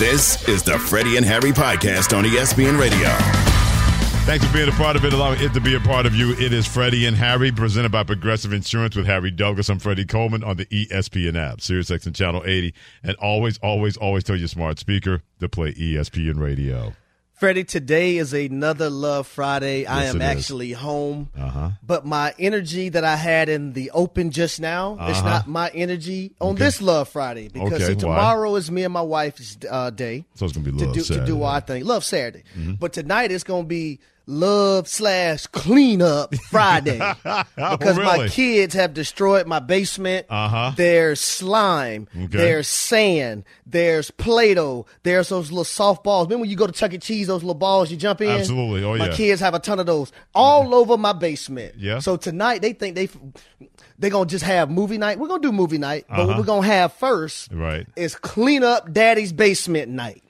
This is the Freddie and Harry podcast on ESPN Radio. Thanks for being a part of it. Allowing it to be a part of you. It is Freddie and Harry, presented by Progressive Insurance with Harry Douglas. I'm Freddie Coleman on the ESPN app, Sirius XM Channel 80. And always, always, always tell your smart speaker to play ESPN Radio. Freddie, today is another Love Friday. I am it is. actually home. Uh-huh. But my energy that I had in the open just now is Uh-huh. not my energy on Okay. this Love Friday. Because Okay, see, why? tomorrow is me and my wife's uh, day. So it's going to be to Love to do Saturday. Mm-hmm. our thing. Love Saturday. But tonight it's going to be love slash cleanup Friday because my Oh, kids have destroyed my basement. Uh-huh. There's slime. Okay. There's sand. There's Play-Doh. There's those little soft balls. Remember when you go to Chuck E. Cheese, those little balls you jump in? Absolutely. Oh, My yeah. kids have a ton of those all over my basement. Yeah. So tonight they think they they're gonna just have movie night. We're gonna do movie night, but what Uh-huh. we're gonna have first Right. is clean up daddy's basement night.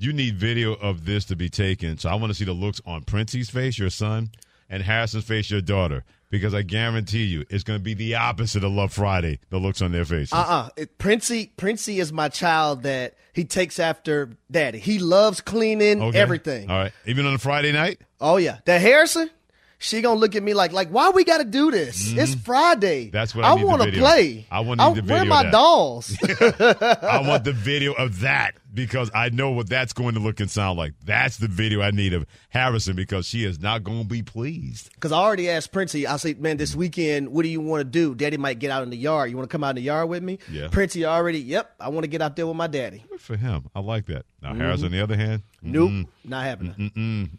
You need video of this to be taken. So I want to see the looks on Princey's face, your son, and Harrison's face, your daughter. Because I guarantee you, it's going to be the opposite of Love Friday, the looks on their faces. Uh uh Princey Princey is my child that he takes after daddy. He loves cleaning Okay. everything. All right. Even on a Friday night? Oh yeah. That Harrison, she gonna look at me like like why we gotta do this? It's Friday. Mm-hmm. That's what I need the wanna play. I the Where video my that. dolls? I want the video of that because I know what that's going to look and sound like. That's the video I need of Harrison because she is not going to be pleased. Because I already asked Princey, I said, man, this mm-hmm. weekend, what do you want to do? Daddy might get out in the yard. You want to come out in the yard with me? Yeah. Princey already, yep, I want to get out there with my daddy. Good for him. I like that. Now, mm-hmm. Harrison, on the other hand, Nope, not happening.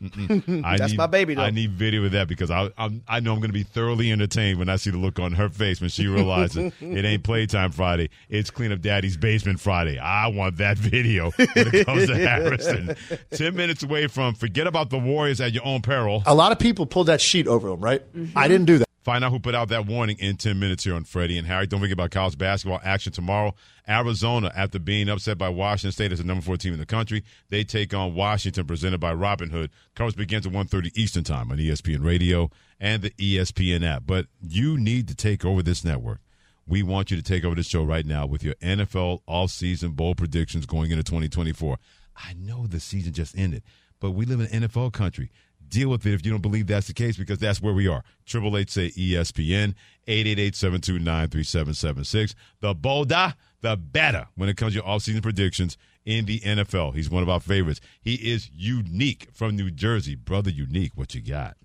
I That's need, my baby, though. I need video of that because I I'm, I know I'm going to be thoroughly entertained when I see the look on her face when she realizes it ain't playtime Friday. It's clean up daddy's basement Friday. I want that video when it comes to Harrison. Ten minutes away from forget about the Warriors at your own peril. A lot of people pulled that sheet over them, right? I didn't do that. Find out who put out that warning in 10 minutes here on Freddie and Harry. Don't forget about college basketball action tomorrow. Arizona, after being upset by Washington State as the number four team in the country, they take on Washington, presented by Robin Hood. Coverage begins at 1.30 Eastern Time on ESPN Radio and the ESPN app. But you need to take over this network. We want you to take over the show right now with your NFL offseason bowl predictions going into 2024. I know the season just ended, but we live in NFL country. Deal with it if you don't believe that's the case because that's where we are. Triple Eight say ESPN, 888-729-3776. The bolder, the better when it comes to your offseason predictions in the NFL. He's one of our favorites. He is unique from New Jersey. Brother Unique, what you got?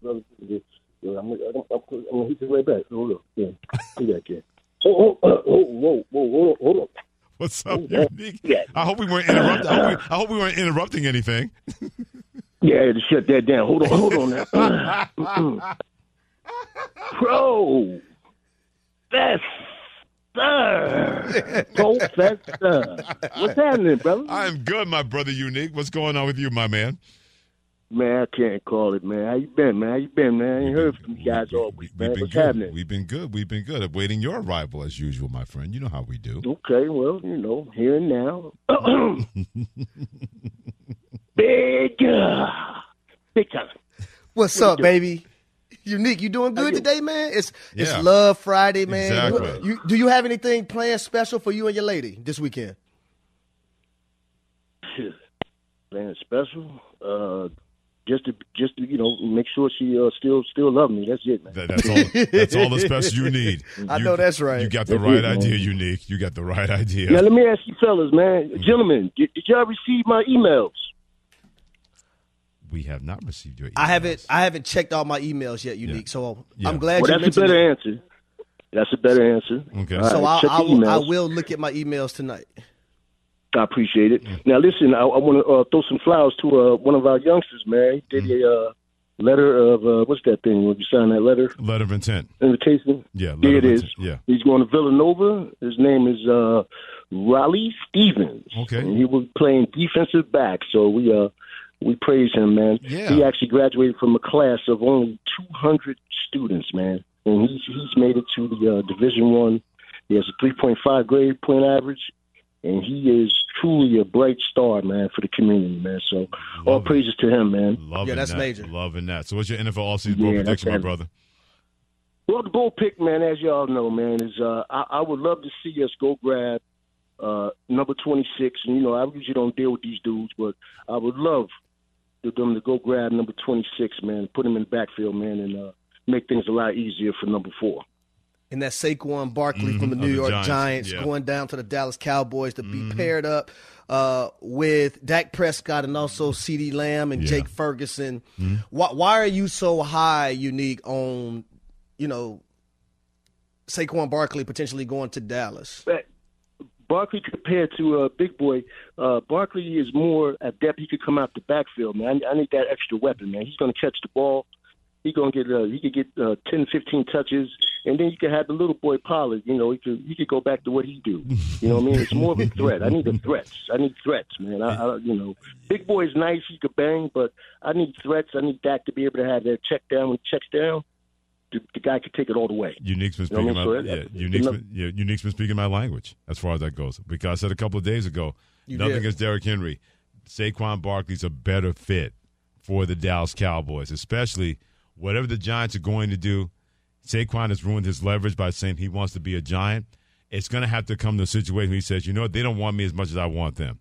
brother. I'm, I'm, I'm, I'm gonna hit you right back. Hold up. Yeah. See that kid. Oh, oh, oh, whoa, whoa, hold on, hold on. What's up. Oh, unique? I hope we weren't interrupting. I hope we, I hope we weren't interrupting anything. Yeah, I had to shut that down. Hold on, hold on now. Mm-mm. Pro Professor. Professor. What's happening, brother? I'm good, my brother Unique. What's going on with you, my man? Man, I can't call it, man. How you been, man? How you been, man? I ain't heard from you guys all week, man. been What's good. happening? We've been good. We've been good. Awaiting your arrival as usual, my friend. You know how we do. Okay, well, you know, here and now. Big, uh, big time. What's up, baby? Unique, you doing good today, man? It's Yeah. it's Love Friday, man. Exactly. You, do you have anything planned special for you and your lady this weekend? Man, special. Uh, just to, just to, you know, make sure she uh, still, still love me. That's it, man. That- that's all. That's all the special you need. I You- know that's right. You got the That's right it, man. idea, Unique. You got the right idea. Now let me ask you, fellas, man, gentlemen, did, did y'all receive my emails? We have not received your. Emails. I haven't I haven't checked all my emails yet, Unique. Yeah. So Yeah. I'm glad Well, you that's a better it. answer. That's a better answer. Okay. All So right, I, check I, the will, I will look at my emails tonight. I appreciate it. Now, listen, I, I want to uh, throw some flowers to uh, one of our youngsters, man. He did a uh, letter of uh, what's that thing when you sign that letter Letter of intent. invitation? Yeah, letter Here of it is. intent. Yeah. He's going to Villanova. His name is uh, Raleigh Stevens. Okay. And he was playing defensive back, so we uh we praise him, man. Yeah. He actually graduated from a class of only 200 students, man, and he's he's made it to the uh, Division One. He has a 3.5 grade point average, and he is truly a bright star, man, for the community, man. So all Love it. praises to him, man. Loving Yeah, that's that. major. Loving that. So, what's your NFL offseason Yeah, bowl prediction, my brother? Well, the bull pick, man, as y'all know, man, is uh, I, I would love to see us go grab uh, number 26. And, you know, I usually don't deal with these dudes, but I would love for them to go grab number 26, man, put him in the backfield, man, and uh, make things a lot easier for number four. And that Saquon Barkley Mhm, from the New the York Giants, Giants, yeah. going down to the Dallas Cowboys to Mm-hmm. be paired up uh, with Dak Prescott and also CeeDee Lamb and Yeah. Mm-hmm. Jake Ferguson. Why, why are you so high, unique on, you know, Saquon Barkley potentially going to Dallas? Barkley compared to uh, Big Boy, uh, Barkley is more adept. He could come out the backfield, man. I, I need that extra weapon, man. He's going to catch the ball. He's going to get uh, he could get uh, 10, 15 touches, and then you could have the little boy Pollard. You know, he could he could go back to what he do. You know what I mean? It's more of a threat. I need the threats. I need threats, man. I, I you know, Big Boy is nice. He could bang, but I need threats. I need Dak to be able to have that check down when he checks down. The, the guy could take it all the way. Unique's been You know speaking what my? So, yeah, Unique's been, yeah, Unique's been speaking my language as far as that goes. Because I said a couple of days ago, nothing did. against Derrick Henry. Saquon Barkley's a better fit for the Dallas Cowboys, especially whatever the Giants are going to do. Saquon has ruined his leverage by saying he wants to be a Giant. It's going to have to come to a situation where he says, you know what, they don't want me as much as I want them.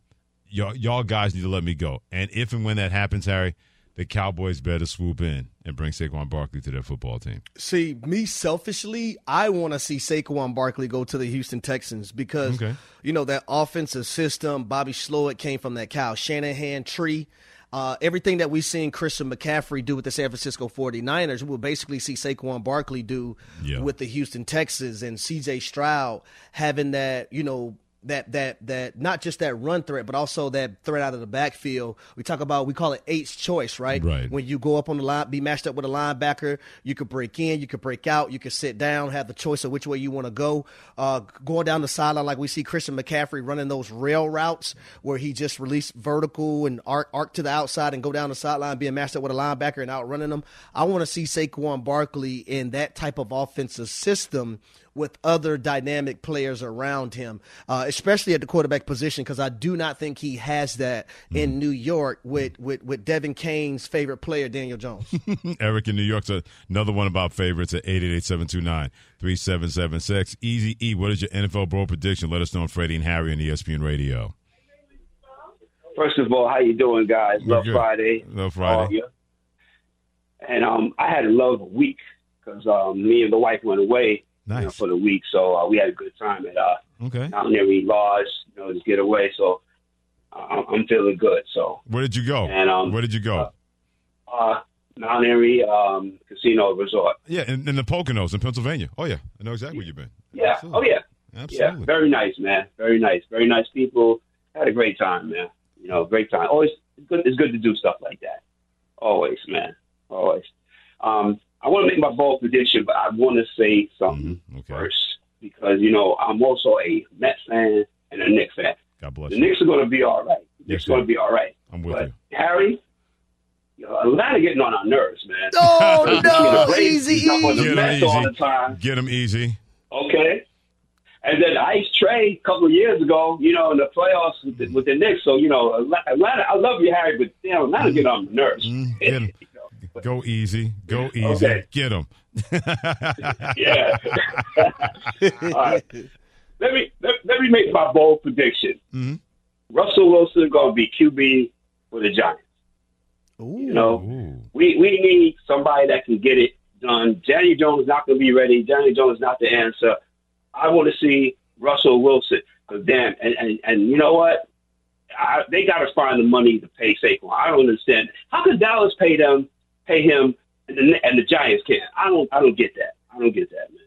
Y'all, y'all guys need to let me go. And if and when that happens, Harry, the Cowboys better swoop in and bring Saquon Barkley to their football team. See, me selfishly, I want to see Saquon Barkley go to the Houston Texans because, Okay. you know, that offensive system, Bobby Slowik came from that Kyle Shanahan tree. Uh, everything that we've seen Christian McCaffrey do with the San Francisco 49ers, we'll basically see Saquon Barkley do Yeah. with the Houston Texans and CJ Stroud having that, you know, that that that not just that run threat, but also that threat out of the backfield. We talk about we call it eight's choice, right? Right. When you go up on the line, be matched up with a linebacker, you could break in, you could break out, you could sit down, have the choice of which way you want to go. Uh, going down the sideline, like we see Christian McCaffrey running those rail routes where he just released vertical and arc, arc to the outside and go down the sideline, being matched up with a linebacker and outrunning them. I want to see Saquon Barkley in that type of offensive system with other dynamic players around him, uh, especially at the quarterback position, because I do not think he has that in New York with, with, with Devin Kane's favorite player, Daniel Jones. Eric in New York's another one about favorites at 888-729-3776. Easy E, what is your NFL bro prediction? Let us know on Freddie and Harry on ESPN Radio. First of all, how you doing, guys? We're Love. Friday. Love Friday. All. And um, I had a love week because um, me and the wife went away you know, Nice. for the week, so uh, we had a good time at uh, Okay. Mount Airy Lodge, you know, to get away. So uh, I'm feeling good. So Where did you go? And, um, Where did you go? uh, Mount Airy um, Casino Resort. yeah, in, in the Poconos in Pennsylvania. Oh, yeah. I know exactly where you've been. Yeah. Absolutely. Oh yeah. Absolutely. Yeah. Very nice, man. Very nice. Very nice people. Had a great time, man. You know, great time. Always good. It's good to do stuff like that. Always, man. Always. Um, I want to make my bold prediction, but I want to say something Mhm. Okay. first because you know I'm also a Mets fan and a Knicks fan. God bless The you. Knicks are going to be all right. The Yes, Knicks are going to be all right. I'm with But you. Harry, you know, Atlanta getting on our nerves, man. Oh, Speaking no, of Braves, easy he's up on the Get 'em Mets all the time. Get them easy. Okay. And then Ice Trae a couple of years ago, you know, in the playoffs with the, with the Knicks. So, you know, Atlanta, I love you, Harry, but damn, Atlanta get on the nerves. Mm, get 'em. You Go easy. Go easy. Okay. Get them. yeah. All right. Let me let, let me make my bold prediction. Mhm. Russell Wilson is going to be QB for the Giants. You know, Ooh. we we need somebody that can get it done. Danny Jones is not going to be ready. Danny Jones is not the answer. I want to see Russell Wilson. Cause damn, and, and and you know what? I, they got to find the money to pay Saquon. I don't understand. How could Dallas pay them, pay him, and the, and the Giants can't? I don't. I don't get that. I don't get that, man.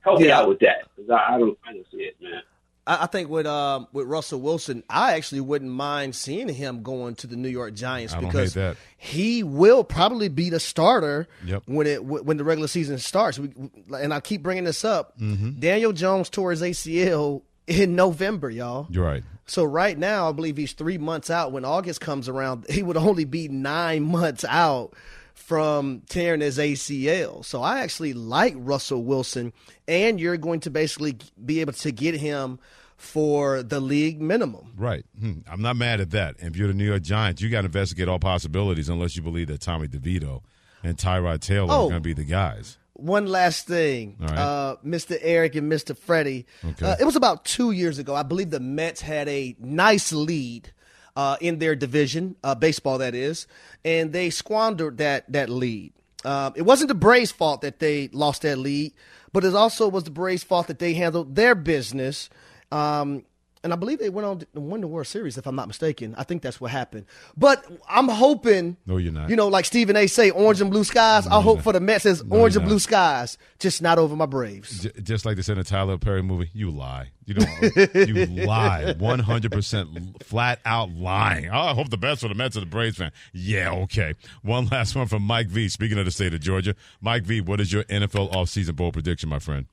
Help me out with that, because I, I don't. I don't see it, man. I, I think with um, with Russell Wilson, I actually wouldn't mind seeing him going to the New York Giants because he will probably be the starter Yep. when it when the regular season starts. We, and I keep bringing this up. Mm-hmm. Daniel Jones tore his ACL in November, y'all. You're right. So right now, I believe he's three months out. When August comes around, he would only be nine months out from tearing his ACL. So I actually like Russell Wilson, and you're going to basically be able to get him for the league minimum. Right. Hmm. I'm not mad at that. And if you're the New York Giants, you got to investigate all possibilities unless you believe that Tommy DeVito and Tyrod Taylor Oh. are going to be the guys. One last thing, right. uh, Mr. Eric and Mr. Freddie. Okay. Uh, it was about two years ago. I believe the Mets had a nice lead uh, in their division, uh, baseball that is, and they squandered that that lead. Um, it wasn't the Braves' fault that they lost that lead, but it also was the Braves' fault that they handled their business. Um, and I believe they went on to win the World Series, if I'm not mistaken. I think that's what happened. But I'm hoping. No, you're not. You know, like Stephen A. say, orange and blue skies. I hope for the Mets is orange and blue skies, just not over my Braves. J- just like they said in the Tyler Perry movie, you lie. You don't. you lie. 100% flat out lying. Oh, I hope the best for the Mets and the Braves fan. Yeah, okay. One last one from Mike V. Speaking of the state of Georgia, Mike V, what is your NFL offseason bowl prediction, my friend?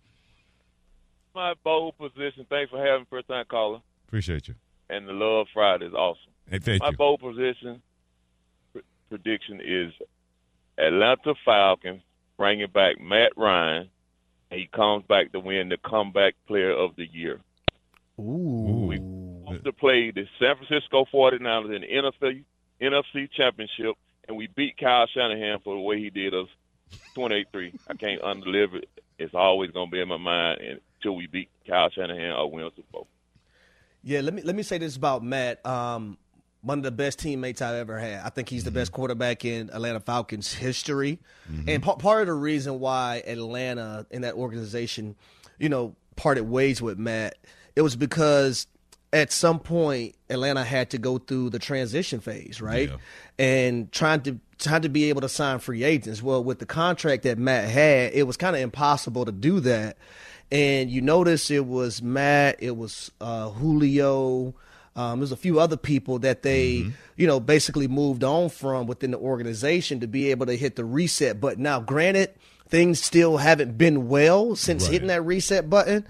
My bold position. Thanks for having first time caller. Appreciate you. And the Love Friday is awesome. Hey, thank my you. bold position pr- prediction is Atlanta Falcons bringing back Matt Ryan, and he comes back to win the comeback player of the year. Ooh. We to play the San Francisco 49ers in the NFL, NFC Championship, and we beat Kyle Shanahan for the way he did us 28-3. I can't undeliver it. It's always going to be in my mind until we beat Kyle Shanahan or win a Super Bowl. Yeah, let me let me say this about Matt. Um, one of the best teammates I've ever had. I think he's the best quarterback in Atlanta Falcons history. And pa- part of the reason why Atlanta and that organization, you know, parted ways with Matt, it was because at some point Atlanta had to go through the transition phase, right? Yeah. And trying to trying to be able to sign free agents. Well, with the contract that Matt had, it was kind of impossible to do that. And you notice it was Matt, it was uh, Julio. Um, there's a few other people that they, you know, basically moved on from within the organization to be able to hit the reset button. Now, granted, things still haven't been well since Right. hitting that reset button.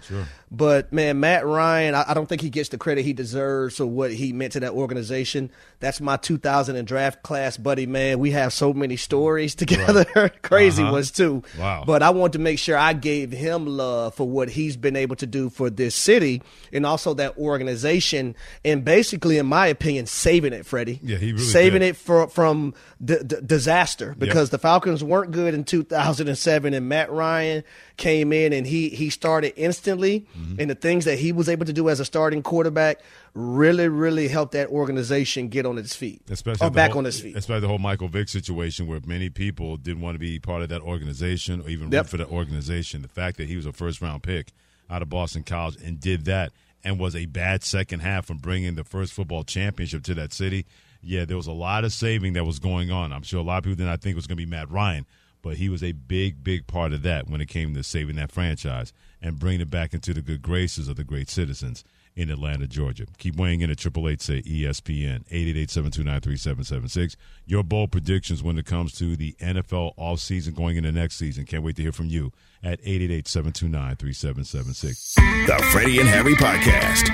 But man, Matt Ryan, I, I don't think he gets the credit he deserves for what he meant to that organization. That's my 2000 and draft class buddy, man. We have so many stories together, crazy Uh-huh. ones too. Wow. But I want to make sure I gave him love for what he's been able to do for this city and also that organization. And basically, in my opinion, saving it, Freddie. Yeah, he really saving did. it for, from d- d- disaster because the Falcons weren't good in 2007, and Matt Ryan came in and he he started instantly, Mm-hmm. Mm-hmm. and the things that he was able to do as a starting quarterback really really helped that organization get on its feet Especially back whole- on its feet. Especially the whole Michael Vick situation where many people didn't want to be part of that organization or even Yep. root for that organization. The fact that he was a first round pick out of Boston College and did that and was a bad second half from bringing the first football championship to that city. Yeah, there was a lot of saving that was going on. I'm sure a lot of people did not think it was going to be Matt Ryan, but he was a big, big part of that when it came to saving that franchise and bring it back into the good graces of the great citizens in Atlanta, Georgia. Keep weighing in at Triple Eight say ESPN eight eight eight seven two nine three seven seven six. Your bold predictions when it comes to the NFL off season going into next season. Can't wait to hear from you at eight eight eight seven two nine three seven seven six. The Freddie and Harry Podcast.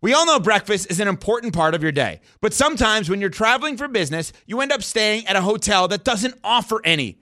We all know breakfast is an important part of your day, but sometimes when you're traveling for business, you end up staying at a hotel that doesn't offer any.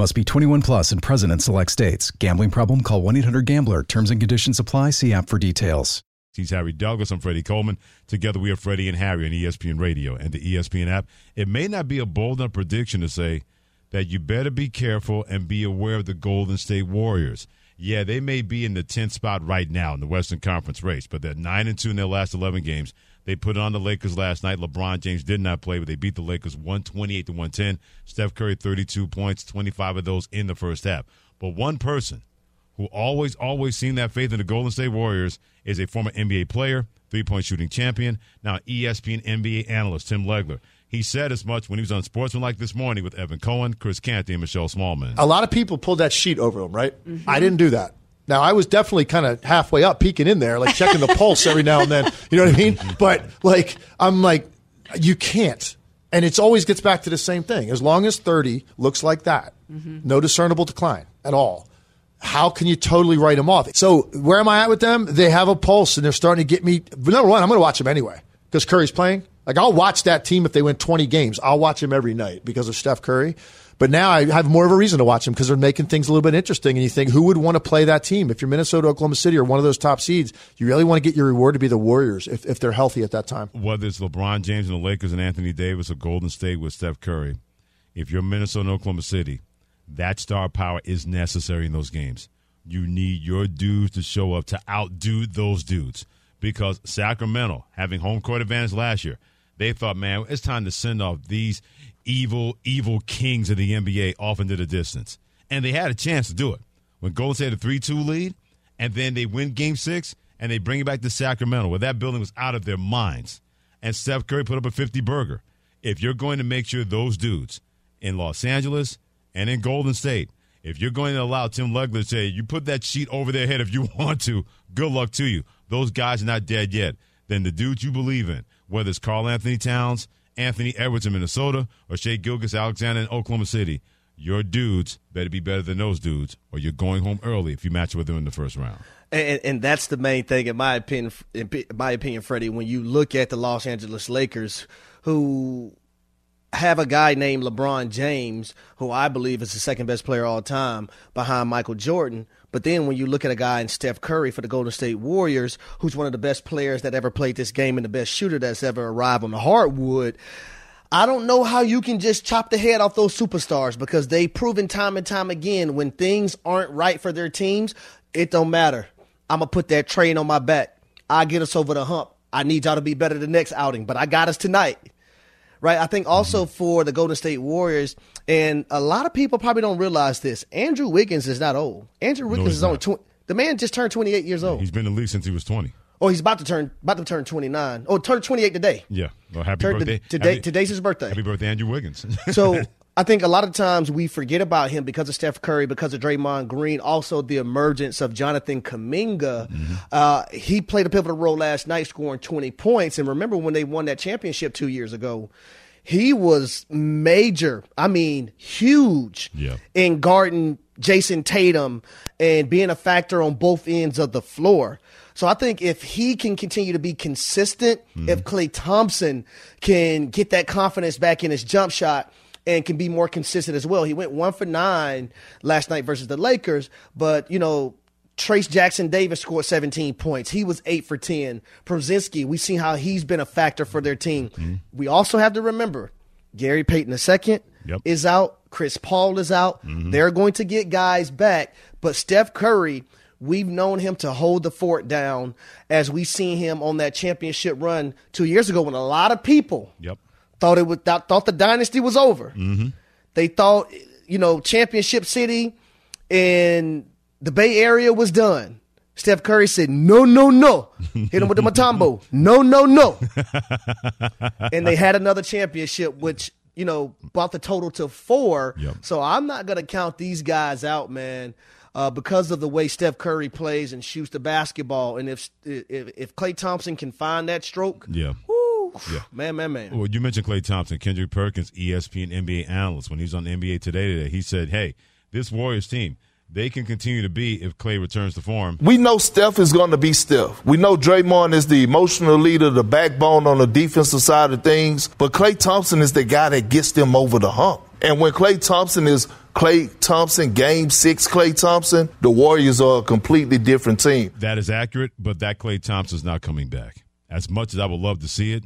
Must be 21 plus and present in select states. Gambling problem? Call 1 800 Gambler. Terms and conditions apply. See app for details. He's Harry Douglas. I'm Freddie Coleman. Together we are Freddie and Harry on ESPN Radio and the ESPN app. It may not be a bold enough prediction to say that you better be careful and be aware of the Golden State Warriors. Yeah, they may be in the 10th spot right now in the Western Conference race, but they're 9 and 2 in their last 11 games. They put it on the Lakers last night. LeBron James did not play, but they beat the Lakers 128 to 110. Steph Curry 32 points, 25 of those in the first half. But one person who always, always seen that faith in the Golden State Warriors is a former NBA player, three point shooting champion, now ESPN NBA analyst, Tim Legler. He said as much when he was on Sportsmanlike this morning with Evan Cohen, Chris Canty, and Michelle Smallmon. A lot of people pulled that sheet over him, right? I didn't do that. Now I was definitely kind of halfway up, peeking in there, like checking the pulse every now and then. You know what I mean? But like, I'm like, you can't. And it always gets back to the same thing. As long as 30 looks like that, mm-hmm. no discernible decline at all. How can you totally write them off? So where am I at with them? They have a pulse, and they're starting to get me. Number one, I'm going to watch them anyway because Curry's playing. Like I'll watch that team if they win 20 games. I'll watch them every night because of Steph Curry. But now I have more of a reason to watch them because they're making things a little bit interesting. And you think, who would want to play that team? If you're Minnesota, Oklahoma City, or one of those top seeds, you really want to get your reward to be the Warriors if, if they're healthy at that time. whether it's LeBron James and the Lakers and Anthony Davis or Golden State with Steph Curry, if you're Minnesota and Oklahoma City, that star power is necessary in those games. You need your dudes to show up to outdo those dudes because Sacramento, having home court advantage last year, they thought, man, it's time to send off these evil, evil kings of the NBA off into the distance. And they had a chance to do it. When Golden State had a 3 2 lead, and then they win game six, and they bring it back to Sacramento, where that building was out of their minds. And Steph Curry put up a 50 burger. If you're going to make sure those dudes in Los Angeles and in Golden State, if you're going to allow Tim Legler to say, you put that sheet over their head if you want to, good luck to you. Those guys are not dead yet. Then the dudes you believe in, whether it's Karl-Anthony Towns, Anthony Edwards in Minnesota, or Shai Gilgeous-Alexander in Oklahoma City, your dudes better be better than those dudes, or you're going home early if you match with them in the first round. And, and that's the main thing, in my opinion. In my opinion, Freddie, when you look at the Los Angeles Lakers, who have a guy named LeBron James, who I believe is the second best player all time behind Michael Jordan. But then when you look at a guy in Steph Curry for the Golden State Warriors, who's one of the best players that ever played this game and the best shooter that's ever arrived on the hardwood, I don't know how you can just chop the head off those superstars because they've proven time and time again when things aren't right for their teams, it don't matter. I'm gonna put that train on my back. I get us over the hump. I need y'all to be better the next outing, but I got us tonight. Right? I think also mm-hmm. for the Golden State Warriors, and a lot of people probably don't realize this. Andrew Wiggins is not old. Andrew Wiggins he's is only twenty. The man just turned 28 years old. He's been in the league since he was 20. Oh, he's about to turn about to turn 29. Oh, turn 28 today. Yeah. Well, happy Turn- birthday. today- Happy- today's his birthday. Happy birthday, Andrew Wiggins. So I think a lot of times we forget about him because of Steph Curry, because of Draymond Green, also the emergence of Jonathan Kuminga. Uh, he played a pivotal role last night, scoring 20 points. And remember when they won that championship two years ago? He was major. I mean, huge Yeah. in guarding Jayson Tatum and being a factor on both ends of the floor. So I think if he can continue to be consistent, if mm-hmm. Klay Thompson can get that confidence back in his jump shot and can be more consistent as well. He went one for nine last night versus the Lakers, but you know, Trayce Jackson Davis scored 17 points. He was 8 for 10. Podziemski, we've seen how he's been a factor for their team. Mm-hmm. We also have to remember Gary Payton II Yep. is out. Chris Paul is out. Mm-hmm. They're going to get guys back. But Steph Curry, we've known him to hold the fort down as we seen him on that championship run two years ago when a lot of people yep. thought it was thought, thought the dynasty was over. Mm-hmm. They thought, you know, championship city and the Bay Area was done. Steph Curry said, "No, no, no." Hit him with the Mutombo. No, no, no. and they had another championship, which you know brought the total to four. Yep. So I'm not gonna count these guys out, man, uh, because of the way Steph Curry plays and shoots the basketball. And if if if Klay Thompson can find that stroke, Yeah. woo, Yeah. man, man, man. Well, you mentioned Klay Thompson, Kendrick Perkins, ESPN NBA analyst. When he was on NBA Today today, he said, "Hey, this Warriors team, they can continue to be if Klay returns to form." We know Steph is going to be Steph. We know Draymond is the emotional leader, the backbone on the defensive side of things. But Klay Thompson is the guy that gets them over the hump. And when Klay Thompson is Klay Thompson, game six Klay Thompson, the Warriors are a completely different team. That is accurate, but that Klay Thompson is not coming back. As much as I would love to see it,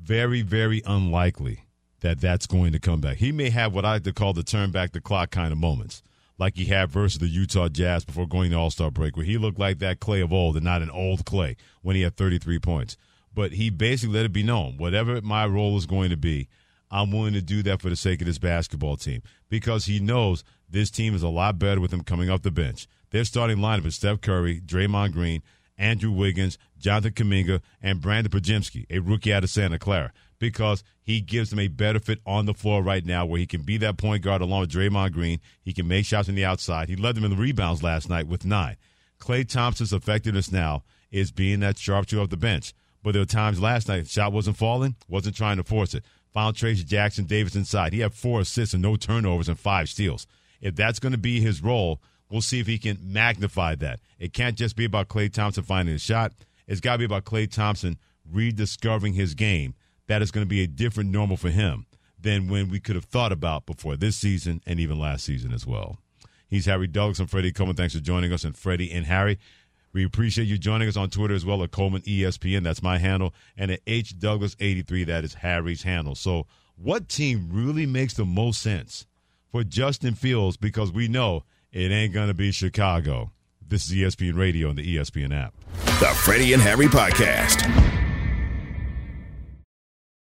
very, very unlikely that that's going to come back. He may have what I like to call the turn back the clock kind of moments, like he had versus the Utah Jazz before going to All Star break, where he looked like that Klay of old and not an old Klay when he had 33 points. But he basically let it be known whatever my role is going to be, I'm willing to do that for the sake of this basketball team because he knows this team is a lot better with him coming off the bench. Their starting lineup is Steph Curry, Draymond Green, Andrew Wiggins, Jonathan Kuminga, and Brandon Podziemski, a rookie out of Santa Clara, because he gives them a better fit on the floor right now where he can be that point guard along with Draymond Green. He can make shots on the outside. He led them in the rebounds last night with nine. Klay Thompson's effectiveness now is being that sharpshooter off the bench. But there were times last night, shot wasn't falling, wasn't trying to force it. Found Trayce Jackson Davis inside. He had four assists and no turnovers and five steals. If that's going to be his role, we'll see if he can magnify that. It can't just be about Klay Thompson finding a shot. It's got to be about Klay Thompson rediscovering his game. That is going to be a different normal for him than when we could have thought about before this season and even last season as well. He's Harry Douglas. I'm Freddie Coleman. Thanks for joining us. And Freddie and Harry, we appreciate you joining us on Twitter as well at Coleman ESPN. That's my handle. And at H Douglas 83, that is Harry's handle. So, what team really makes the most sense for Justin Fields? Because we know it ain't going to be Chicago. This is ESPN Radio and the ESPN app. The Freddie and Harry Podcast.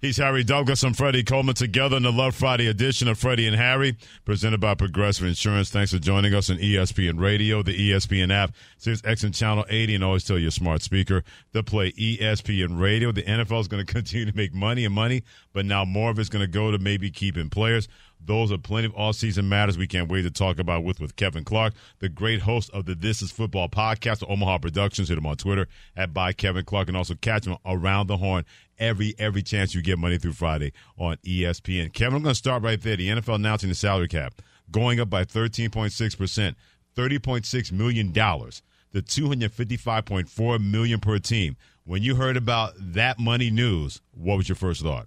He's Harry Douglas and Freddie Coleman together in the Love Friday edition of Freddie and Harry, presented by Progressive Insurance. Thanks for joining us on ESPN Radio, the ESPN app, Sirius XM Channel 80, and always tell your smart speaker to play ESPN Radio. The NFL is going to continue to make money and money, but now more of it's going to go to maybe keeping players. Those are plenty of all-season matters we can't wait to talk about with with Kevin Clark, the great host of the This Is Football podcast, Omaha Productions. Hit him on Twitter at by Kevin Clark, and also catch him around the horn every every chance you get Monday through Friday on ESPN. Kevin, I'm going to start right there. The NFL announcing the salary cap going up by 13.6 percent, 30.6 million dollars, the 255.4 million per team. When you heard about that money news, what was your first thought?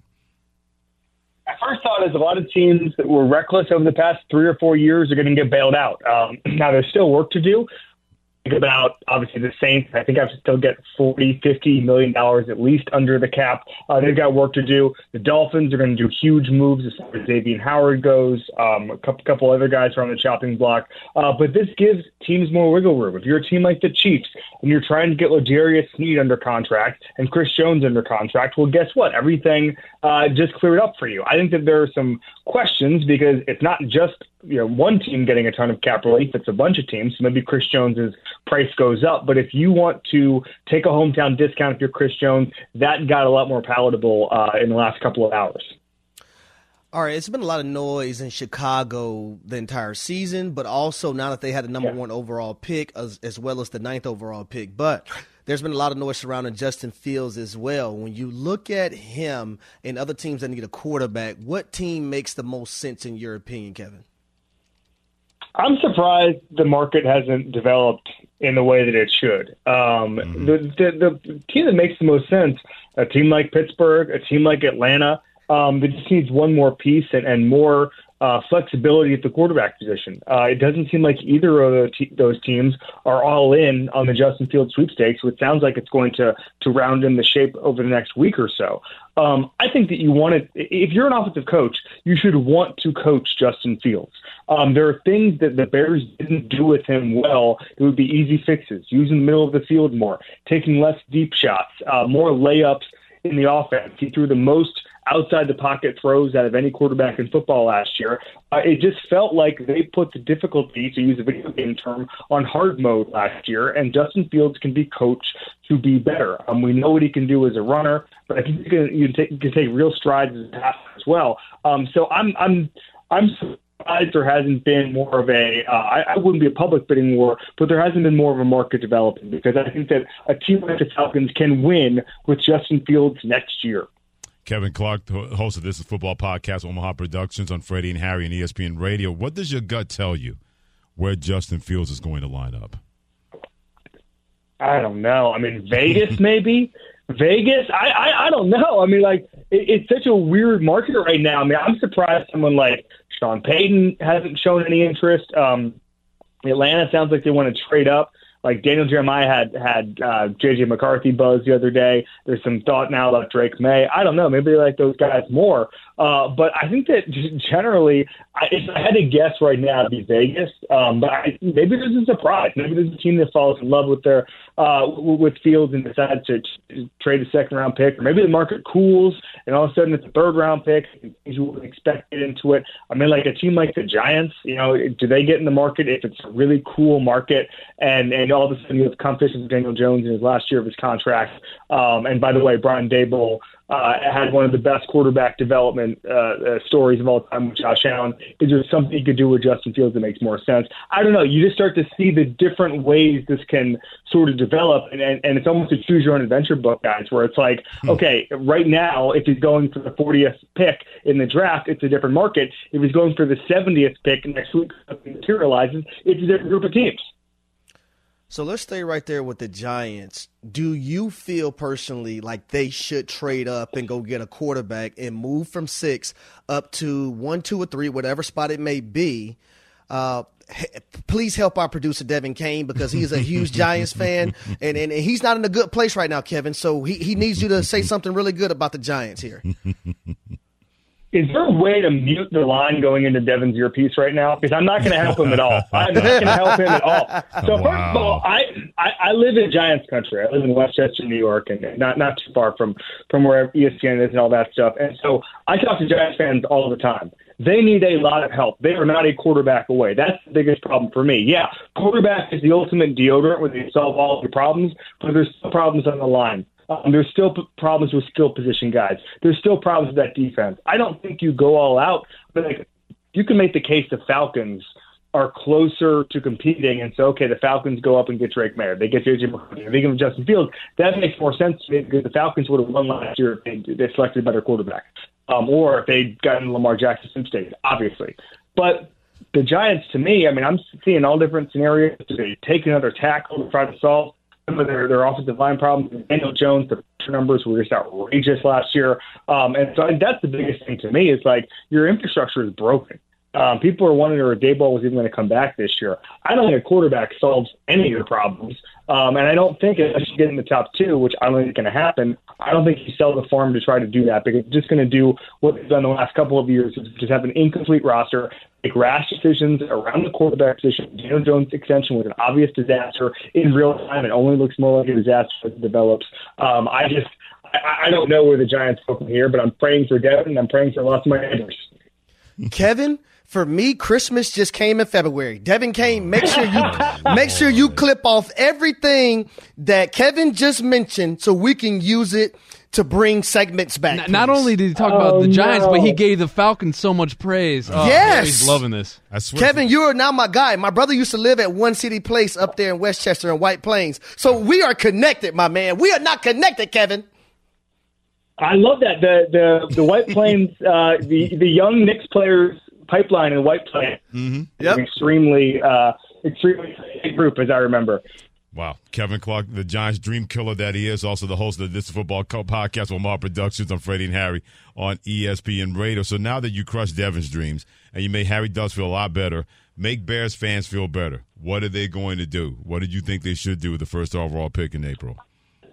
My first thought is a lot of teams that were reckless over the past three or four years are going to get bailed out. Um, now, there's still work to do. Think about obviously the Saints. I think I have to still get 40, 50 million dollars at least under the cap. Uh, they've got work to do. The Dolphins are going to do huge moves as far as Xavier Howard goes. Um, a couple, couple other guys are on the chopping block. Uh, but this gives teams more wiggle room. If you're a team like the Chiefs and you're trying to get L'Jarius Sneed under contract and Chris Jones under contract, well, guess what? Everything uh, just cleared up for you. I think that there are some questions because it's not just you know one team getting a ton of cap relief; it's a bunch of teams. So maybe Chris Jones's price goes up, but if you want to take a hometown discount if you're Chris Jones, that got a lot more palatable uh, in the last couple of hours. All right, it's been a lot of noise in Chicago the entire season, but also now that they had the number yeah. one overall pick as, as well as the ninth overall pick. But there's been a lot of noise surrounding Justin Fields as well. When you look at him and other teams that need a quarterback, what team makes the most sense in your opinion, Kevin? I'm surprised the market hasn't developed in the way that it should. Um, mm-hmm. the, the, the team that makes the most sense, a team like Pittsburgh, a team like Atlanta, um, that just needs one more piece and, and more uh, flexibility at the quarterback position. Uh, it doesn't seem like either of those teams are all in on the Justin Fields sweepstakes, which sounds like it's going to to round in the shape over the next week or so. Um, I think that you want to, if you're an offensive coach, you should want to coach Justin Fields. Um, there are things that the Bears didn't do with him well. It would be easy fixes, using the middle of the field more, taking less deep shots, uh, more layups in the offense. He threw the most outside the pocket throws out of any quarterback in football last year. Uh, it just felt like they put the difficulty, to use a video game term, on hard mode last year, and Justin Fields can be coached to be better. Um, we know what he can do as a runner, but I think you can, you take, you can take real strides as a passer as well. Um, so I'm I'm I'm surprised there hasn't been more of a. Uh, I, I wouldn't be a public bidding war, but there hasn't been more of a market developing because I think that a team like the Falcons can win with Justin Fields next year. Kevin Clark, host of This is Football Podcast, Omaha Productions on Freddie and Harry and ESPN Radio. What does your gut tell you where Justin Fields is going to line up? I don't know. I mean, Vegas maybe. Vegas, I, I I don't know. I mean, like it, it's such a weird market right now. I mean, I'm surprised someone like Sean Payton hasn't shown any interest. Um, Atlanta sounds like they want to trade up. Like Daniel Jeremiah had had uh, JJ McCarthy buzz the other day. There's some thought now about Drake Maye. I don't know. Maybe they like those guys more. Uh, but I think that generally, I, if I had to guess right now, it'd be Vegas. Um, but I, maybe there's a surprise. Maybe there's a team that falls in love with their uh, with Fields and decides to, trade a second round pick, or maybe the market cools and all of a sudden it's a third round pick. and things You wouldn't expect into it. I mean, like a team like the Giants, you know, do they get in the market if it's a really cool market and and all of a sudden you have competition with Daniel Jones in his last year of his contract? Um, and by the way, Brian Daboll uh, had one of the best quarterback development uh, uh, stories of all time with Josh Allen. Is there something you could do with Justin Fields that makes more sense? I don't know. You just start to see the different ways this can sort of develop, and, and, and it's almost a choose your own adventure book, guys, where it's like, hmm. okay, right now, if he's going for the 40th pick in the draft, it's a different market. If he's going for the 70th pick next week, materializes, it's a different group of teams. So let's stay right there with the Giants. Do you feel personally like they should trade up and go get a quarterback and move from six up to one, two, or three, whatever spot it may be? Uh, please help our producer Devin Kane because he is a huge Giants fan and, and, and, he's not in a good place right now, Kevin. So he, he needs you to say something really good about the Giants here. Is there a way to mute the line going into Devin's earpiece right now? Because I'm not going to help him at all. I'm not going to help him at all. So wow. first of all, I, I I live in Giants country. I live in Westchester, New York, and not not too far from from where ESPN is and all that stuff. And so I talk to Giants fans all the time. They need a lot of help. They are not a quarterback away. That's the biggest problem for me. Yeah, quarterback is the ultimate deodorant where they solve all of your problems, but there's still problems on the line. Um, there's still p- problems with skill position guys. There's still problems with that defense. I don't think you go all out, but like you can make the case the Falcons are closer to competing and say, okay, the Falcons go up and get Drake Maye. They get JJ McCarthy. They give Justin Fields. That makes more sense to me because the Falcons would have won last year if they, selected a better quarterback. Um, or if they'd gotten Lamar Jackson state, obviously. But the Giants, to me, I mean, I'm seeing all different scenarios. Do they take another tackle to try to solve of their, their offensive line problems. Daniel Jones, the numbers were just outrageous last year. Um, and so that's the biggest thing to me is like your infrastructure is broken. Um, people are wondering if Daboll was even going to come back this year. I don't think a quarterback solves any of your problems. Um, and I don't think unless you get in the top two, which I don't think is going to happen, I don't think you sell the farm to try to do that because it's just going to do what they've done the last couple of years, is just have an incomplete roster, make rash decisions around the quarterback position. Daniel Jones' extension was an obvious disaster in real time. It only looks more like a disaster as it develops. Um, I just, I, I don't know where the Giants go from here, but I'm praying for Devin and I'm praying for lots of my neighbors. Kevin, for me, Christmas just came in February. Devin Kane, make sure you make sure you clip off everything that Kevin just mentioned so we can use it to bring segments back. Not, not only did he talk oh, about the Giants, no. but he gave the Falcons so much praise. Oh, yes, he's loving this. Kevin, you are now my guy. My brother used to live at One City Place up there in Westchester and White Plains, so we are connected, my man. We are not connected, Kevin. I love that the the the White Plains uh, the the young Knicks players pipeline and White Plains. Mm-hmm. Yep. Extremely, uh, extremely group, as I remember. Wow. Kevin Clark, the Giants dream killer that he is, also the host of the This Football Podcast with Mar Productions on Freddie and Harry on ESPN Radio. So now that you crushed Devin's dreams and you made Harry Does feel a lot better, make Bears fans feel better. What are they going to do? What did you think they should do with the first overall pick in April?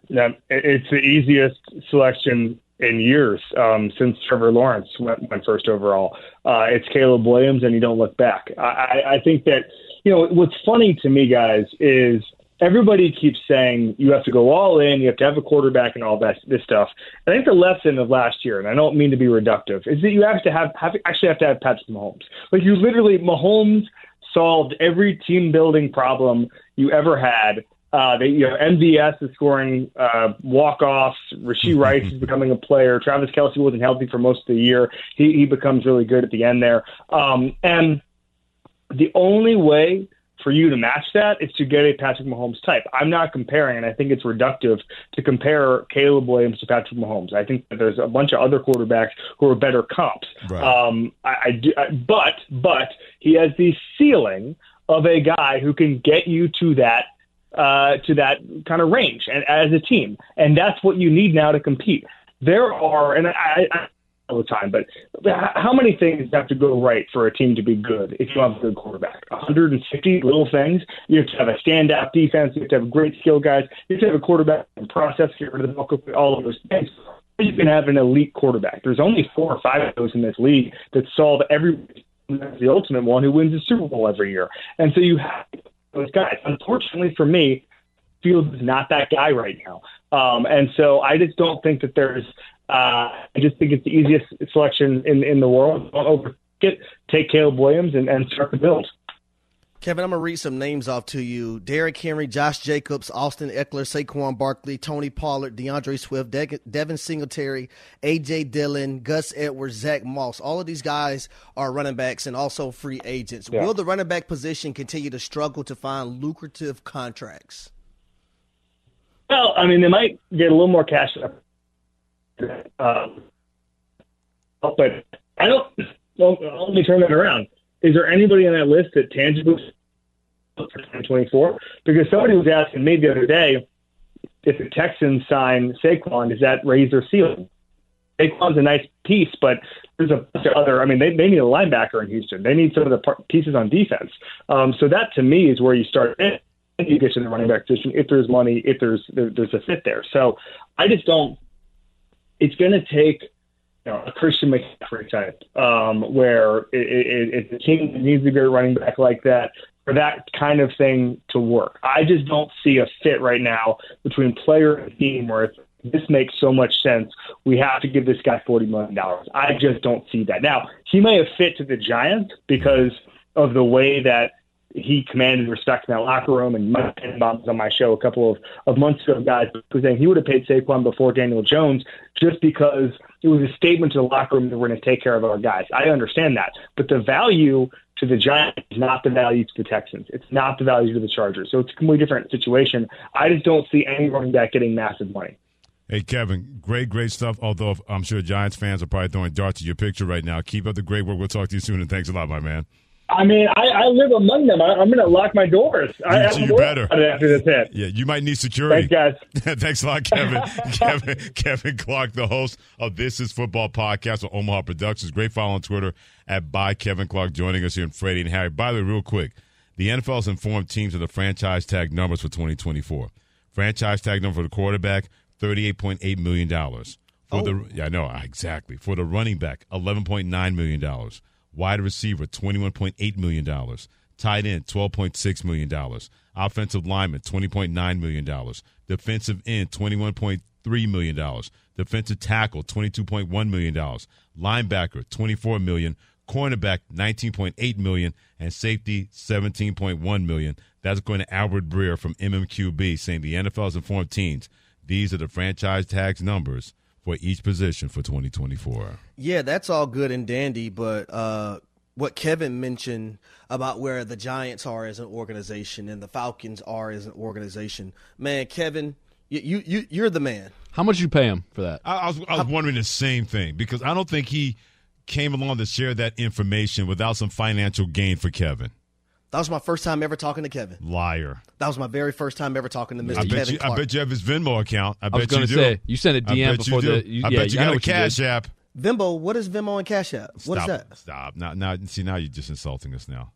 Yeah, it's the easiest selection in years um, since Trevor Lawrence went, went first overall. Uh, it's Caleb Williams, and you don't look back. I, I think that you know what's funny to me, guys, is everybody keeps saying you have to go all in, you have to have a quarterback, and all that this stuff. I think the lesson of last year, and I don't mean to be reductive, is that you have to have, have actually have to have Patrick Mahomes. Like you literally Mahomes solved every team building problem you ever had Uh, they, you know, MVS is scoring uh, walk offs. Rashee Rice is becoming a player. Travis Kelce wasn't healthy for most of the year. He he becomes really good at the end there. Um, and the only way for you to match that is to get a Patrick Mahomes type. I'm not comparing, and I think it's reductive to compare Caleb Williams to Patrick Mahomes. I think that there's a bunch of other quarterbacks who are better comps. Right. Um, I, I do, I, but but he has the ceiling of a guy who can get you to that uh, to that kind of range and as a team, and that's what you need now to compete. There are, and I, I all the time, but how many things have to go right for a team to be good if you have a good quarterback? 150 little things. You have to have a standout defense. You have to have great skill guys. You have to have a quarterback and process, get rid the bulk of all of those things. You can have an elite quarterback. There's only four or five of those in this league that solve every That's the ultimate one who wins the Super Bowl every year. And so you have those guys. Unfortunately for me, Fields is not that guy right now. Um, and so I just don't think that there's. Uh, I just think it's the easiest selection in in the world. Don't it. Take Caleb Williams and, and start the build. Kevin, I'm gonna read some names off to you: Derrick Henry, Josh Jacobs, Austin Ekeler, Saquon Barkley, Tony Pollard, D'Andre Swift, De- Devin Singletary, AJ Dillon, Gus Edwards, Zach Moss. All of these guys are running backs and also free agents. Yeah. Will the running back position continue to struggle to find lucrative contracts? Well, I mean, they might get a little more cash. Um, but I don't. Well, let me turn that around. Is there anybody on that list that tangibly for 2024? Because somebody was asking me the other day if the Texans sign Saquon, does that raise their ceiling? Saquon's a nice piece, but there's a bunch of other. I mean, they, they need a linebacker in Houston. They need some of the par- pieces on defense. Um, so that to me is where you start. And you get to the running back position if there's money, if there's there, there's a fit there. So I just don't. It's going to take you know, a Christian McCaffrey type, um, where it, it, it, the team needs a good running back like that for that kind of thing to work. I just don't see a fit right now between player and team where it's, this makes so much sense. We have to give this guy forty million dollars. I just don't see that. Now he may have fit to the Giants because of the way that he commanded respect in that locker room. And Mike Tannenbaum was on my show a couple of, of months ago, guys, who saying he would have paid Saquon before Daniel Jones just because it was a statement to the locker room that we're going to take care of our guys. I understand that. But the value to the Giants is not the value to the Texans. It's not the value to the Chargers. So it's a completely different situation. I just don't see any running back getting massive money. Hey, Kevin, great, great stuff. Although I'm sure Giants fans are probably throwing darts at your picture right now. Keep up the great work. We'll talk to you soon, and thanks a lot, my man. I mean, I, I live among them. I, I'm going to lock my doors. I, You, I'm you better. after this hit. Yeah, you might need security. Thanks, guys. Thanks a lot, Kevin. Kevin. Kevin Clark, the host of This Is Football podcast on Omaha Productions. Great follow on Twitter at by Kevin Clark, joining us here in Freddie and Harry. By the way, real quick, the NFL has informed teams of the franchise tag numbers for 2024. Franchise tag number for the quarterback, $38.8 million. For oh. the yeah, I know exactly. For the running back, eleven point nine million dollars. Wide receiver, twenty one point eight million dollars. Tight end, twelve point six million dollars. Offensive lineman, twenty point nine million dollars. Defensive end, twenty one point three million dollars. Defensive tackle, twenty two point one million dollars. Linebacker, 24 million. Cornerback, 19.8 million. and safety, 17.1 million. That's going to Albert Breer from MMQB, saying the NFL has informed teams these are the franchise tags numbers for each position for 2024. Yeah, that's all good and dandy, but uh, what Kevin mentioned about where the Giants are as an organization and the Falcons are as an organization, man, Kevin, you you, you you're the man. How much you pay him for that? I, I was I was wondering the same thing because I don't think he came along to share that information without some financial gain for Kevin. That was my first time ever talking to Kevin. Liar. That was my very first time ever talking to Mr. I bet Kevin you. Clark. I bet you have his Venmo account. I, I bet was going you to do. say you sent a DM before you the. do. You, I yeah, bet you I know got a cash app. Venmo, what is Venmo and Cash App? What is Stop, that? Stop. Now, now, see, now you're just insulting us. Now,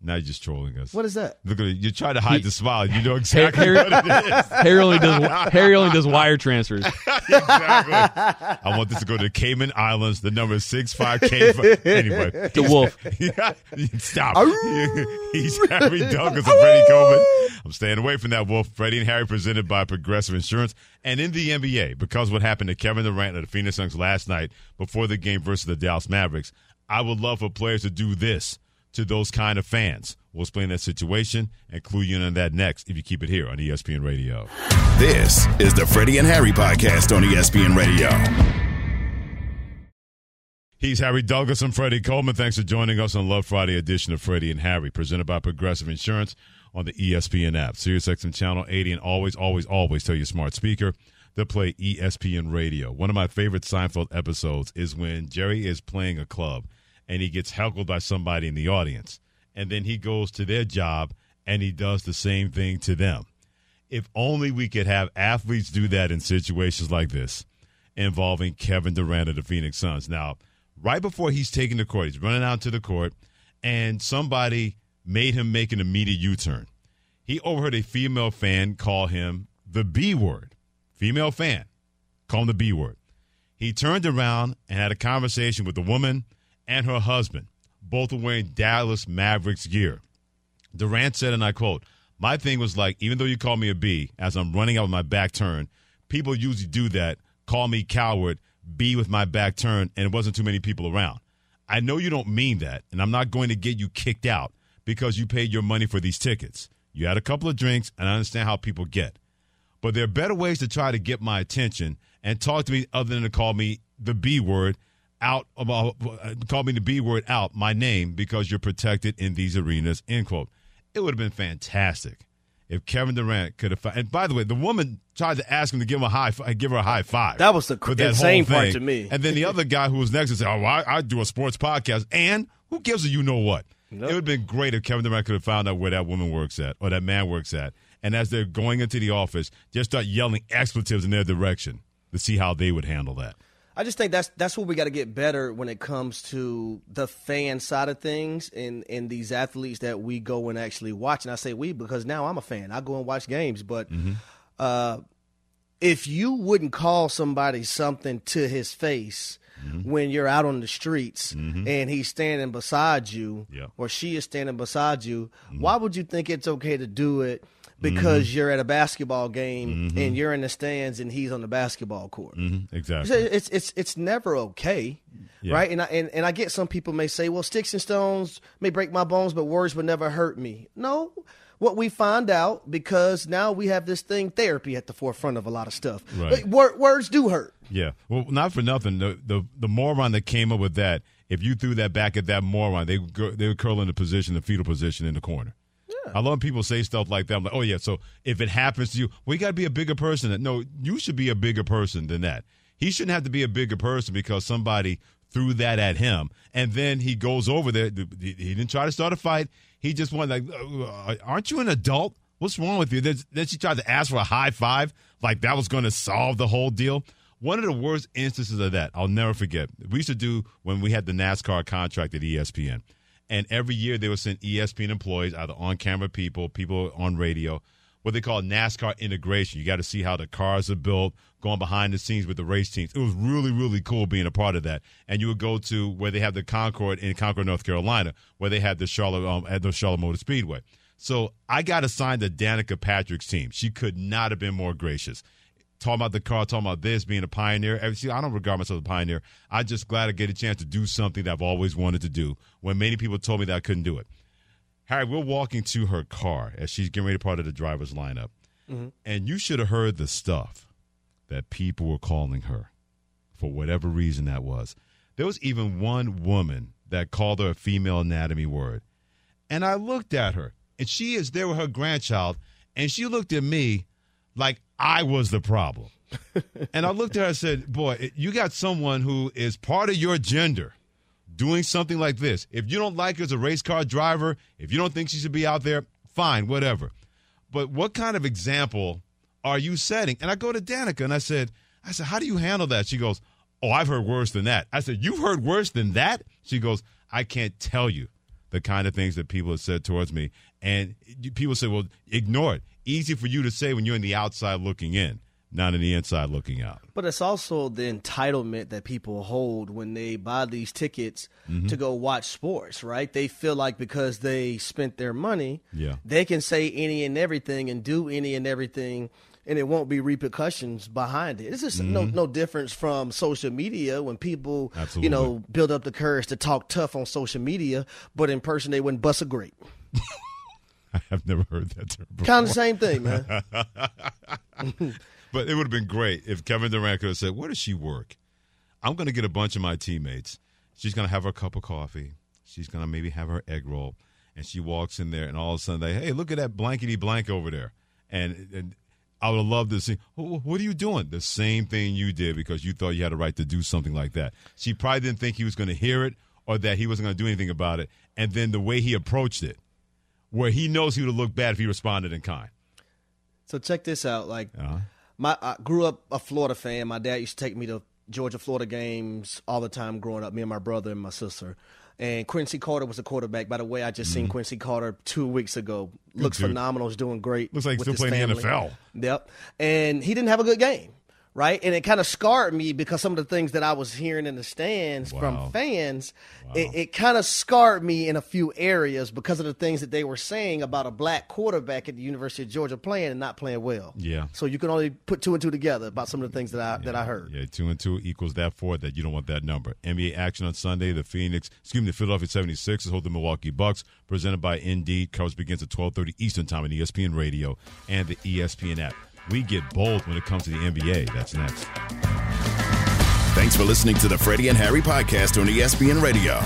now you're just trolling us. What is that? Look at it. You try to hide He- the smile. You know exactly Harry, what it is. Harry only does Harry only does wire transfers. exactly. I want this to go to Cayman Islands. The number is six five K. Anyway, The wolf. Yeah, stop. He's Harry Douglas and Freddie Coleman. I'm staying away from that wolf. Freddie and Harry presented by Progressive Insurance. And in the NBA, because what happened to Kevin Durant of the Phoenix Suns last night before the game versus the Dallas Mavericks, I would love for players to do this to those kind of fans. We'll explain that situation and clue you in on that next if you keep it here on ESPN Radio. This is the Freddie and Harry podcast on ESPN Radio. He's Harry Douglas and Freddie Coleman. Thanks for joining us on Love Friday edition of Freddie and Harry, presented by Progressive Insurance on the ESPN app, SiriusXM Channel 80, and always, always, always tell your smart speaker to play ESPN Radio. One of my favorite Seinfeld episodes is when Jerry is playing a club and he gets heckled by somebody in the audience, and then he goes to their job and he does the same thing to them. If only we could have athletes do that in situations like this involving Kevin Durant of the Phoenix Suns. Now, right before he's taking the court, he's running out to the court, and somebody made him make an immediate U turn. He overheard a female fan call him the B word. Female fan, call him the B word. He turned around and had a conversation with the woman and her husband. Both wearing Dallas Mavericks gear. Durant said, and I quote, My thing was like, even though you call me a B, as I'm running out with my back turned, people usually do that, call me coward, B with my back turned, and it wasn't too many people around. I know you don't mean that, and I'm not going to get you kicked out because you paid your money for these tickets. You had a couple of drinks, and I understand how people get. But there are better ways to try to get my attention and talk to me other than to call me the B word out, uh, call me the B word out, my name, because you're protected in these arenas, end quote. It would have been fantastic if Kevin Durant could have. And by the way, the woman tried to ask him to give him a high, give her a high five. That was the with that insane part thing. to me. And then the other guy who was next to say, "Oh, I, I do a sports podcast," and who gives a you know what? It would have been great if Kevin Durant could have found out where that woman works at or that man works at, and as they're going into the office, just start yelling expletives in their direction to see how they would handle that. I just think that's that's what we got to get better when it comes to the fan side of things and and these athletes that we go and actually watch. And I say we because now I'm a fan. I go and watch games, but mm-hmm. uh, if you wouldn't call somebody something to his face mm-hmm. when you're out on the streets mm-hmm. and he's standing beside you Yeah. or she is standing beside you, why would you think it's okay to do it? Because you're at a basketball game and you're in the stands and he's on the basketball court. Mm-hmm. Exactly. it's it's it's never okay, Yeah. right? And I and, and I get some people may say, well, sticks and stones may break my bones, but words will never hurt me. No, what we find out because now we have this thing therapy at the forefront of a lot of stuff. Right. Like, wor- words do hurt. Yeah. Well, not for nothing. The, the the moron that came up with that, if you threw that back at that moron, they would they would curl in the position, the fetal position in the corner. I love when people say stuff like that. I'm like, oh yeah, so if it happens to you, well, got to be a bigger person. No, you should be a bigger person than that. He shouldn't have to be a bigger person because somebody threw that at him, and then he goes over there. He didn't try to start a fight. He just wanted like, uh, aren't you an adult? What's wrong with you? Then she tried to ask for a high five, like that was going to solve the whole deal. One of the worst instances of that, I'll never forget. We used to do when we had the NASCAR contract at ESPN. And every year they would send ESPN employees, either on camera people, people on radio, what they call NASCAR integration. You got to see how the cars are built, going behind the scenes with the race teams. It was really, really cool being a part of that. And you would go to where they have the Concord in Concord, North Carolina, where they had the Charlotte um, at the Charlotte Motor Speedway. So I got assigned to Danica Patrick's team. She could not have been more gracious talking about the car, talking about this, being a pioneer. See, I don't regard myself as a pioneer. I'm just glad I get a chance to do something that I've always wanted to do when many people told me that I couldn't do it. Harry, we're walking to her car as she's getting ready to part of the driver's lineup. Mm-hmm. And you should have heard the stuff that people were calling her for whatever reason that was. There was even one woman that called her a female anatomy word. And I looked at her, and she is there with her grandchild, and she looked at me like I was the problem. and I looked at her and said, Boy, you got someone who is part of your gender doing something like this. If you don't like her as a race car driver, if you don't think she should be out there, fine, whatever. But what kind of example are you setting? And I go to Danica and I said, I said, how do you handle that? She goes, Oh, I've heard worse than that. I said, You've heard worse than that? She goes, I can't tell you the kind of things that people have said towards me. And people say, Well, ignore it. Easy for you to say when you're in the outside looking in, not in the inside looking out. But it's also the entitlement that people hold when they buy these tickets to go watch sports, right? They feel like because they spent their money, Yeah. they can say any and everything and do any and everything and it won't be repercussions behind it. It's just no Mhm. no difference from social media when people Absolutely. you know build up the courage to talk tough on social media, but in person they wouldn't bust a grape. I have never heard that term before. Kind of the same thing, man. but it would have been great if Kevin Durant could have said, Where does she work? I'm going to get a bunch of my teammates. She's going to have her cup of coffee. She's going to maybe have her egg roll. And she walks in there, and all of a sudden, they, hey, look at that blankety blank over there. And, and I would have loved to see, "Oh, what are you doing? The same thing you did because you thought you had a right to do something like that. She probably didn't think he was going to hear it or that he wasn't going to do anything about it. And then the way he approached it, where he knows he would have looked bad if he responded in kind. So check this out. Like Uh-huh. my I grew up a Florida fan. My dad used to take me to Georgia Florida games all the time growing up. Me and my brother and my sister. And Quincy Carter was the quarterback. By the way, I just seen Quincy Carter two weeks ago. Looks Mm-hmm. dude. phenomenal. Is doing great. Looks like he's still playing the. NFL. Yep. And he didn't have a good game, right? And it kind of scarred me because some of the things that I was hearing in the stands Wow. from fans, it, it kind of scarred me in a few areas because of the things that they were saying about a black quarterback at the University of Georgia playing and not playing well. Yeah. So you can only put two and two together about some of the things that I that I heard. Yeah, two and two equals that four. That you don't want that number. NBA action on Sunday. The Phoenix, excuse me, the Philadelphia 76ers hold the Milwaukee Bucks. Presented by Indeed. Coverage begins at 12:30 Eastern Time on ESPN Radio and the ESPN app. We get bold when it comes to the NBA. That's next. Thanks for listening to the Freddie and Harry podcast on ESPN Radio.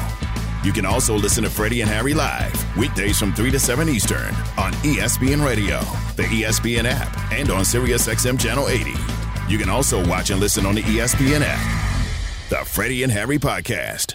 You can also listen to Freddie and Harry live weekdays from 3 to 7 Eastern on ESPN Radio, the ESPN app, and on SiriusXM Channel 80. You can also watch and listen on the ESPN app. The Freddie and Harry podcast.